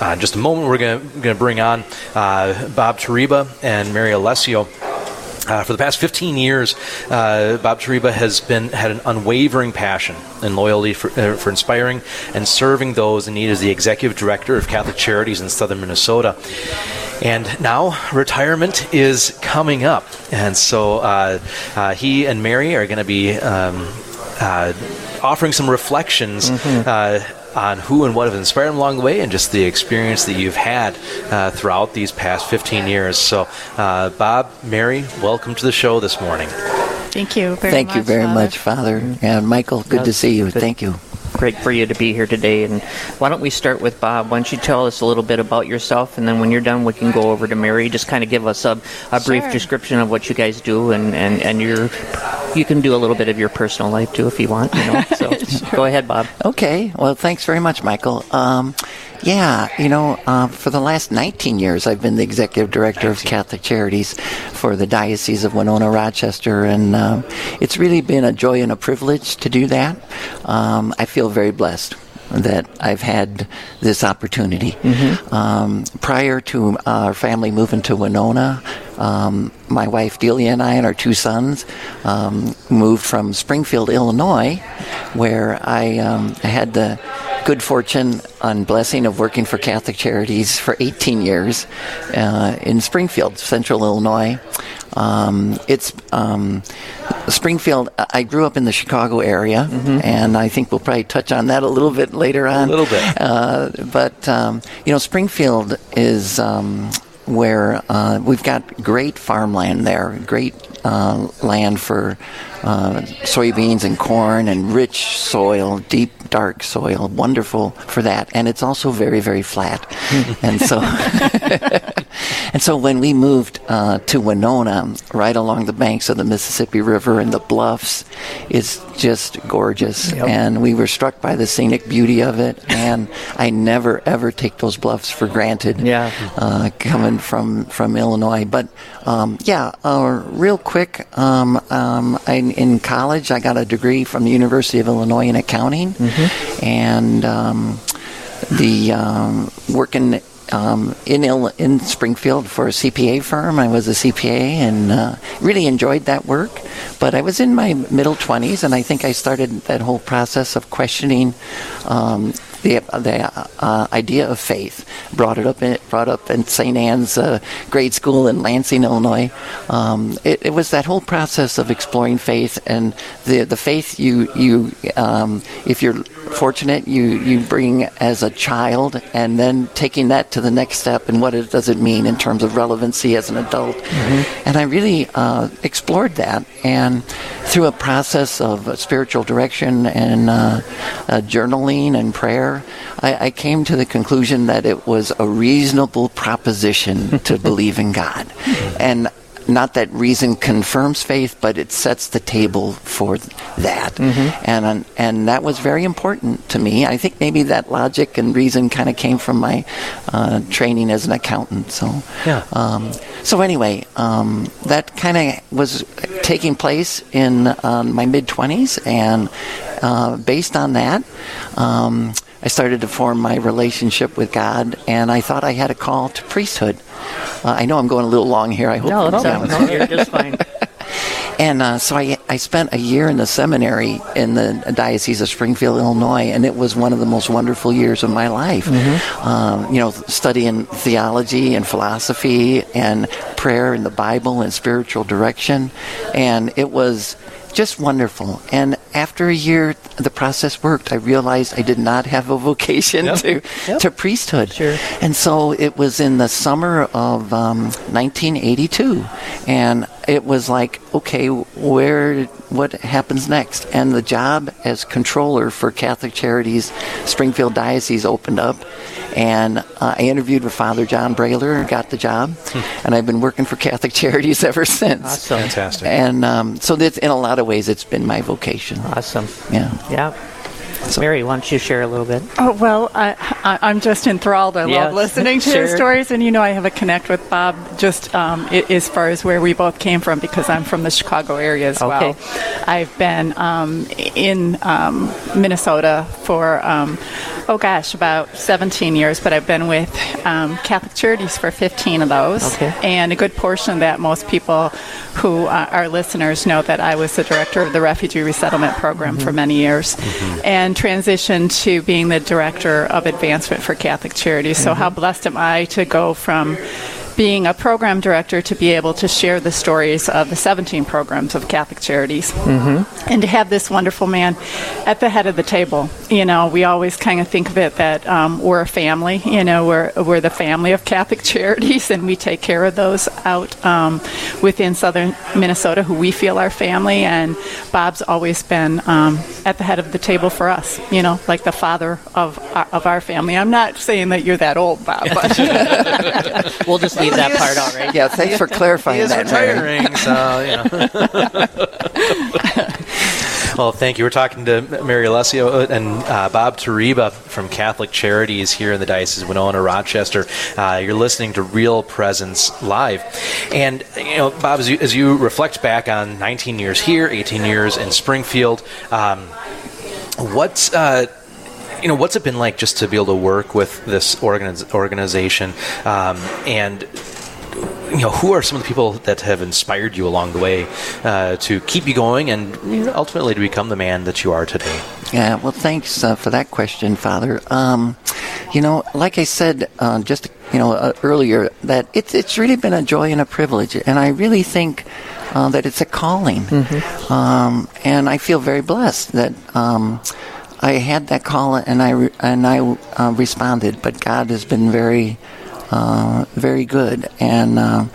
uh, in just a moment, we're going to bring on uh, Bob Tariba and Mary Alessio. Uh, for the past 15 years, uh, Bob Tariba has been had an unwavering passion and loyalty for, uh, for inspiring and serving those in need as the executive director of Catholic Charities in southern Minnesota. And now retirement is coming up, and so uh, uh, he and Mary are going to be um, uh, offering some reflections. Mm-hmm on who and what have inspired him along the way and just the experience that you've had uh, throughout these past 15 years. So, uh, Bob, Mary, welcome to the show this morning. Thank you very Thank much. you very Father. much, Father. And Michael, good to see you. Good. Thank you. Great for you to be here today. And why don't we start with Bob? Why don't you tell us a little bit about yourself, and then when you're done, we can go over to Mary. Just kind of give us a, a brief Sure. description of what you guys do, and, and, and your you can do a little bit of your personal life too if you want. You know, so go ahead, Bob. Okay. Well, thanks very much, Michael. Um, yeah, you know, uh, for the last 19 years, I've been the executive director of Catholic Charities for the Diocese of Winona Rochester, and um, it's really been a joy and a privilege to do that. Um, I feel very blessed that I've had this opportunity. Um, prior to our family moving to Winona, um, my wife Delia and I and our two sons um, moved from Springfield, Illinois, where I um, had the good fortune and blessing of working for Catholic Charities for 18 years uh, in Springfield, Central Illinois. Um, it's um, Springfield. I grew up in the Chicago area, and I think we'll probably touch on that a little bit later on. A little bit. Uh, but um, you know, Springfield is um, where uh, we've got great farmland there, great uh, land for uh, soybeans and corn, and rich soil, deep dark soil, wonderful for that. And it's also very very flat, and so. And so when we moved uh, to Winona, right along the banks of the Mississippi River and the bluffs, it's just gorgeous. And we were struck by the scenic beauty of it. And I never ever take those bluffs for granted. Yeah. Uh, coming from from Illinois, but um, yeah, uh, real quick. Um, um, I, in college, I got a degree from the University of Illinois in accounting, and um, the um, working um, in Ill- in Springfield for a CPA firm. I was a CPA and uh, really enjoyed that work. But I was in my middle twenties, and I think I started that whole process of questioning. Um, the, the uh, idea of faith brought it up in, brought up in St. Anne's uh, grade school in Lansing, Illinois. Um, it, it was that whole process of exploring faith and the the faith you you um, if you're fortunate you you bring as a child and then taking that to the next step and what it does it mean in terms of relevancy as an adult. And I really uh, explored that and through a process of spiritual direction and uh, uh, journaling and prayer, I, I came to the conclusion that it was a reasonable proposition to believe in God. And not that reason confirms faith, but it sets the table for that, and and that was very important to me. I think maybe that logic and reason kind of came from my uh, training as an accountant. So Yeah. um, so anyway, um, that kind of was taking place in um, my mid twenties, and uh, based on that, um, I started to form my relationship with God, and I thought I had a call to priesthood. Uh, I know I'm going a little long here. I hope. No, no, Yeah. no, you're just fine. And uh, so I, I spent a year in the seminary in the Diocese of Springfield, Illinois, and it was one of the most wonderful years of my life. Um, you know, studying theology and philosophy and prayer and the Bible and spiritual direction. And it was just wonderful. And after a year, the process worked. I realized I did not have a vocation Yep. to, Yep. to priesthood. Sure. And so it was in the summer of um, 1982, and it was like, okay, where, what happens next? And the job as controller for Catholic Charities Springfield Diocese opened up, and uh, I interviewed with Father John Brailer and got the job, and I've been working for Catholic Charities ever since. Awesome. Fantastic. And um, so that's in a lot of ways, it's been my vocation. Awesome. Yeah. Yeah. So, Mary, why don't you share a little bit? Oh, well, I, I, am just enthralled. I yes. love listening to sure. his stories, and you know, I have a connect with Bob just um, as far as where we both came from because I'm from the Chicago area as okay. well. I've been um, in um, Minnesota for um, oh gosh, about 17 years, but I've been with um, Catholic Charities for 15 of those, okay. and a good portion of that, most people who uh, are listeners know that I was the director of the Refugee Resettlement Program mm-hmm. for many years, mm-hmm. and transitioned to being the director of advancement for Catholic Charities. So, mm-hmm. how blessed am I to go from being a program director to be able to share the stories of the 17 programs of Catholic Charities mm-hmm. and to have this wonderful man at the head of the table. You know, we always kind of think of it that um, we're a family, you know, we're, we're the family of Catholic Charities and we take care of those out um, within southern Minnesota who we feel are family. And Bob's always been um, at the head of the table for us, you know, like the father of our, of our family. I'm not saying that you're that old, Bob, but we'll just leave leave that part out, right? Yeah, thanks for clarifying that. retiring, so you know. well, thank you. We're talking to Mary Alessio and uh, Bob Tariba from Catholic Charities here in the Diocese of Winona, Rochester. Uh, you're listening to Real Presence Live, and you know, Bob, as you, as you reflect back on 19 years here, 18 years in Springfield. Um, what's uh, you know, what's it been like just to be able to work with this organiz- organization um, and you know, who are some of the people that have inspired you along the way uh, to keep you going and you know, ultimately to become the man that you are today? Yeah, well, thanks uh, for that question, Father. Um, you know, like I said uh, just you know uh, earlier, that it's it's really been a joy and a privilege, and I really think uh, that it's a calling, mm-hmm. um, and I feel very blessed that. Um, I had that call and I re- and I uh, responded, but God has been very, uh, very good, and uh,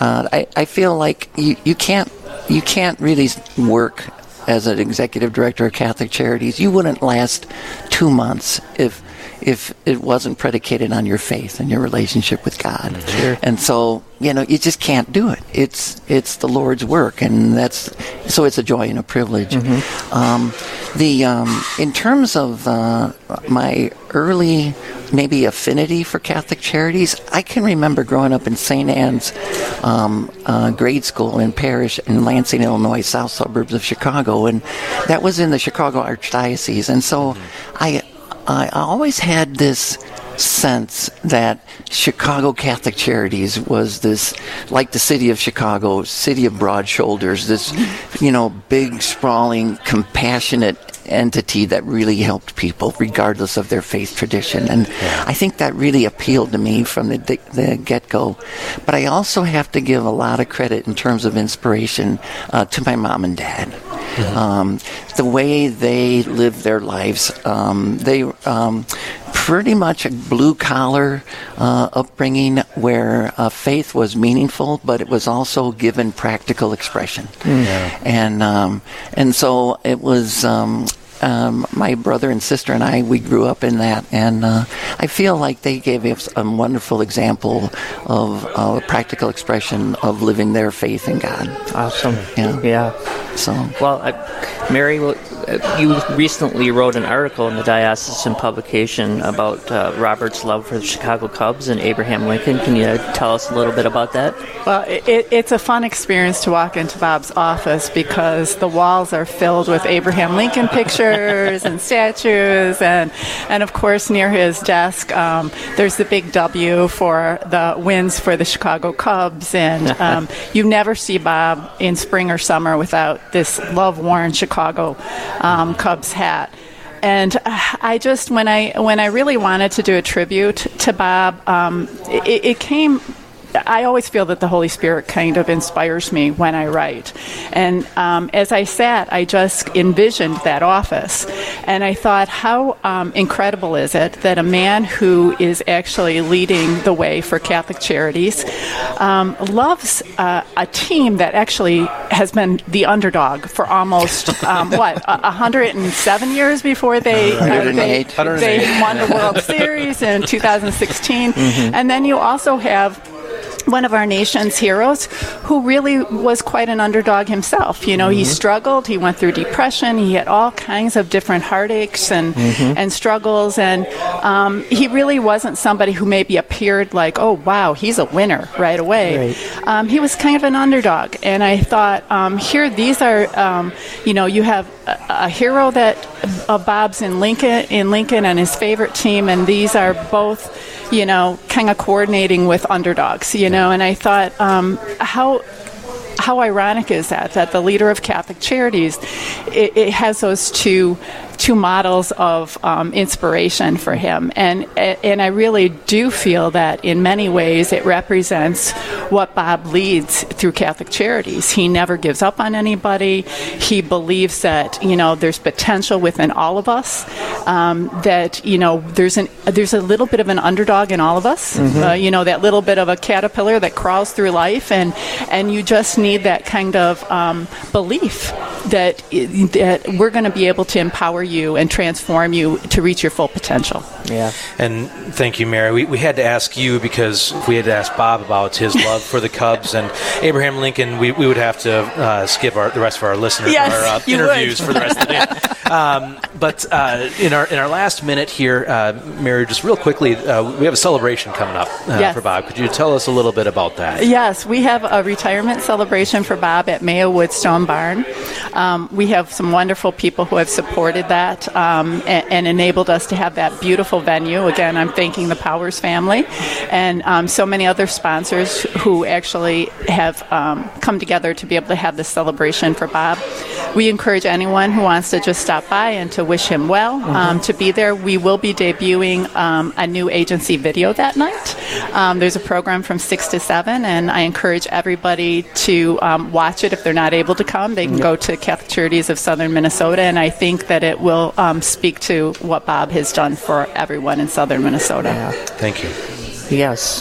uh, I I feel like you, you can't you can't really work as an executive director of Catholic Charities. You wouldn't last two months if if it wasn't predicated on your faith and your relationship with God. Sure. And so, you know, you just can't do it. It's it's the Lord's work, and that's so it's a joy and a privilege. Mm-hmm. Um, the um, in terms of uh, my early maybe affinity for Catholic charities, I can remember growing up in St. Anne's um, uh, grade school in parish in Lansing, Illinois, south suburbs of Chicago, and that was in the Chicago Archdiocese. And so. I I always had this sense that Chicago Catholic Charities was this, like the city of Chicago, city of broad shoulders, this, you know, big, sprawling, compassionate entity that really helped people, regardless of their faith tradition. And yeah. I think that really appealed to me from the, the get go. But I also have to give a lot of credit in terms of inspiration uh, to my mom and dad. Mm-hmm. Um, the way they lived their lives, um, they um, pretty much a blue collar uh, upbringing where uh, faith was meaningful, but it was also given practical expression. Yeah. And um, and so it was. Um, um, my brother and sister and I, we grew up in that, and uh, I feel like they gave us a wonderful example of uh, practical expression of living their faith in God. Awesome. Yeah. Yeah. So. Well, I, Mary, uh, you recently wrote an article in the diocesan publication about uh, Robert's love for the Chicago Cubs and Abraham Lincoln. Can you tell us a little bit about that? Well, it, it's a fun experience to walk into Bob's office because the walls are filled with Abraham Lincoln pictures and statues, and and of course near his desk um, there's the big W for the wins for the Chicago Cubs, and um, you never see Bob in spring or summer without this love-worn Chicago um, Cubs hat. And I just when I when I really wanted to do a tribute to Bob, um, it, it came I always feel that the Holy Spirit kind of inspires me when I write. And um, as I sat, I just envisioned that office. And I thought, how um, incredible is it that a man who is actually leading the way for Catholic Charities um, loves uh, a team that actually has been the underdog for almost, um, what, 107 years before they, uh, they, they, won the World Series in 2016. Mm-hmm. And then you also have one of our nation's heroes who really was quite an underdog himself. You know, he struggled, he went through depression, he had all kinds of different heartaches and, and struggles, and um, he really wasn't somebody who maybe appeared like, oh, wow, he's a winner right away. Right. Um, he was kind of an underdog, and I thought, um, here, these are, um, you know, you have a, a hero that uh, Bob's in Lincoln, in Lincoln, and his favorite team, and these are both you know, kind of coordinating with underdogs, you know, and I thought, um, how how ironic is that that the leader of Catholic Charities it, it has those two two models of um, inspiration for him, and and I really do feel that in many ways it represents what Bob leads through Catholic Charities. He never gives up on anybody. He believes that you know there's potential within all of us. Um, that you know there's an there's a little bit of an underdog in all of us. Uh, you know that little bit of a caterpillar that crawls through life, and and you just need that kind of um, belief that that we're going to be able to empower you and transform you to reach your full potential. Yeah. And thank you, Mary. We, we had to ask you because we had to ask Bob about his love for the Cubs and Abraham Lincoln. We, we would have to uh, skip our, the rest of our listeners Yes, our uh, you would. interviews for the rest of the day. Um, but uh, in our in our last minute here, uh, Mary, just real quickly, uh, we have a celebration coming up uh, Yes. for Bob. Could you tell us a little bit about that? Yes, we have a retirement celebration for Bob at Mayowood Stone Barn. Um, we have some wonderful people who have supported that um, and, and enabled us to have that beautiful venue. Again, I'm thanking the Powers family and um, so many other sponsors who actually have um, come together to be able to have this celebration for Bob. We encourage anyone who wants to just stop by and to wish him well um, to be there. We will be debuting um, a new agency video that night. Um, there's a program from 6 to 7, and I encourage everybody to um, watch it if they're not able to come. They can go to Catholic Charities of Southern Minnesota, and I think that it will um, speak to what Bob has done for everyone in Southern Minnesota. Thank you. Yes.